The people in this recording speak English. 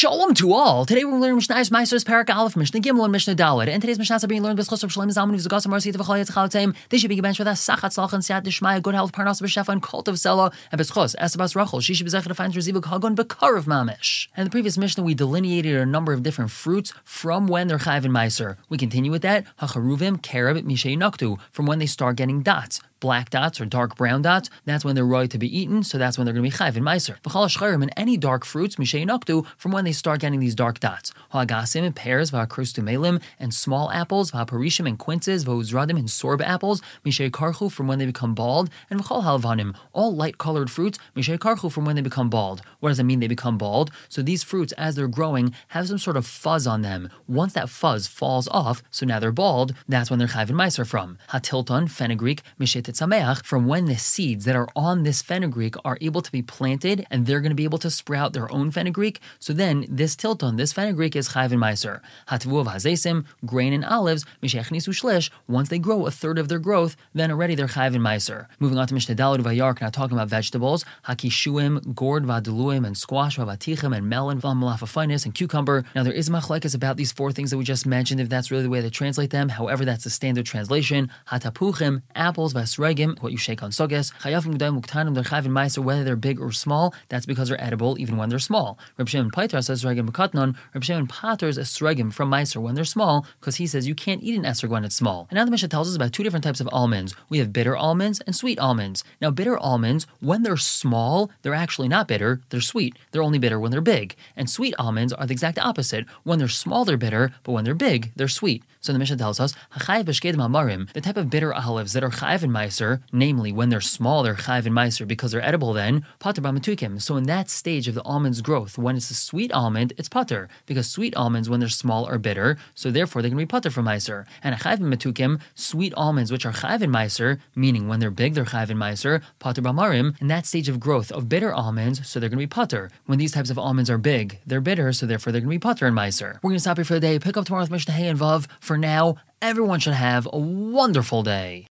Shalom to all. Today we're learning Mishnah Ma'asros Parak Aleph, Mishnah Gimel, and Mishnah Dalet. And today's Mishnah are being learned with Chosr Shalom Zalman who's a of Zagas Marsi Tavachal Yitzchal They should be bench with us Sachat Salach and Siat Dishmaya, good health, Parnas B'Shefa, and Cult of Sela, and Beschos, Esabas Rachel. She should be to find Rezivuk Hagon Bekar of Mamish. And the previous Mishnah, we delineated a number of different fruits from when they're Chayv and Meiser. We continue with that. Hacharuvim, carob, Mishei Noktu, from when they start getting dots black dots or dark brown dots, that's when they're right to be eaten, so that's when they're going to be chayv and meiser. V'chal and any dark fruits, mishay noktu, from when they start getting these dark dots. Ha'agasim and pears, v'akrustumelim, and small apples, v'aparishim and quinces, v'uzradim and sorb apples, mishay karchu, from when they become bald, and v'chal halvanim, all light-colored fruits, mishay karchu, from when they become bald. What does it mean they become bald? So these fruits, as they're growing, have some sort of fuzz on them. Once that fuzz falls off, so now they're bald, that's when they're chayv and meiser from. Hatilton, fenugreek, mishay From when the seeds that are on this fenugreek are able to be planted and they're going to be able to sprout their own fenugreek. So then this tilton, this fenugreek is chayv and meiser. Hatvu of hazesim, grain and olives, mishechnisu shlish, once they grow a third of their growth, then already they're chayv and meiser. Moving on to Mishnah Dalet Vayark, now talking about vegetables, hakishuim, gourd, vadeluim, and squash, vatichim, and melon, malafafinus, and cucumber. Now there is machlekes about these four things that we just mentioned, if that's really the way to translate them. However, that's the standard translation. Hatapuchim, apples, vas regim, what you shake on Sukkos, chayavim g'dayim uktanim, they're meiser, whether they're big or small, that's because they're edible even when they're small. Reb Shimon Paiter says regim b'katnon, Reb Shimon paters a sregim from meiser when they're small, because he says you can't eat an esrog when it's small. And now the Mishnah tells us about two different types of almonds. We have bitter almonds and sweet almonds. Now bitter almonds, when they're small, they're actually not bitter, they're sweet. They're only bitter when they're big. And sweet almonds are the exact opposite. When they're small, they're bitter, but when they're big, they're sweet. So the Mishnah tells us, the type of bitter olives that are chayiv and meiser, namely when they're small, they're chayv and meiser because they're edible. Then pater b'matukim. So in that stage of the almond's growth, when it's a sweet almond, it's pater because sweet almonds when they're small are bitter, so therefore they can be pater from meiser. And a chayv and matukim, sweet almonds which are chayv and meiser, meaning when they're big they're chayv and meiser, pater b'marim. In that stage of growth of bitter almonds, so they're going to be pater. When these types of almonds are big, they're bitter, so therefore they're going to be pater and meiser. We're going to stop here for the day. Pick up tomorrow with Mishnah Hay and Vav. For now, everyone should have a wonderful day.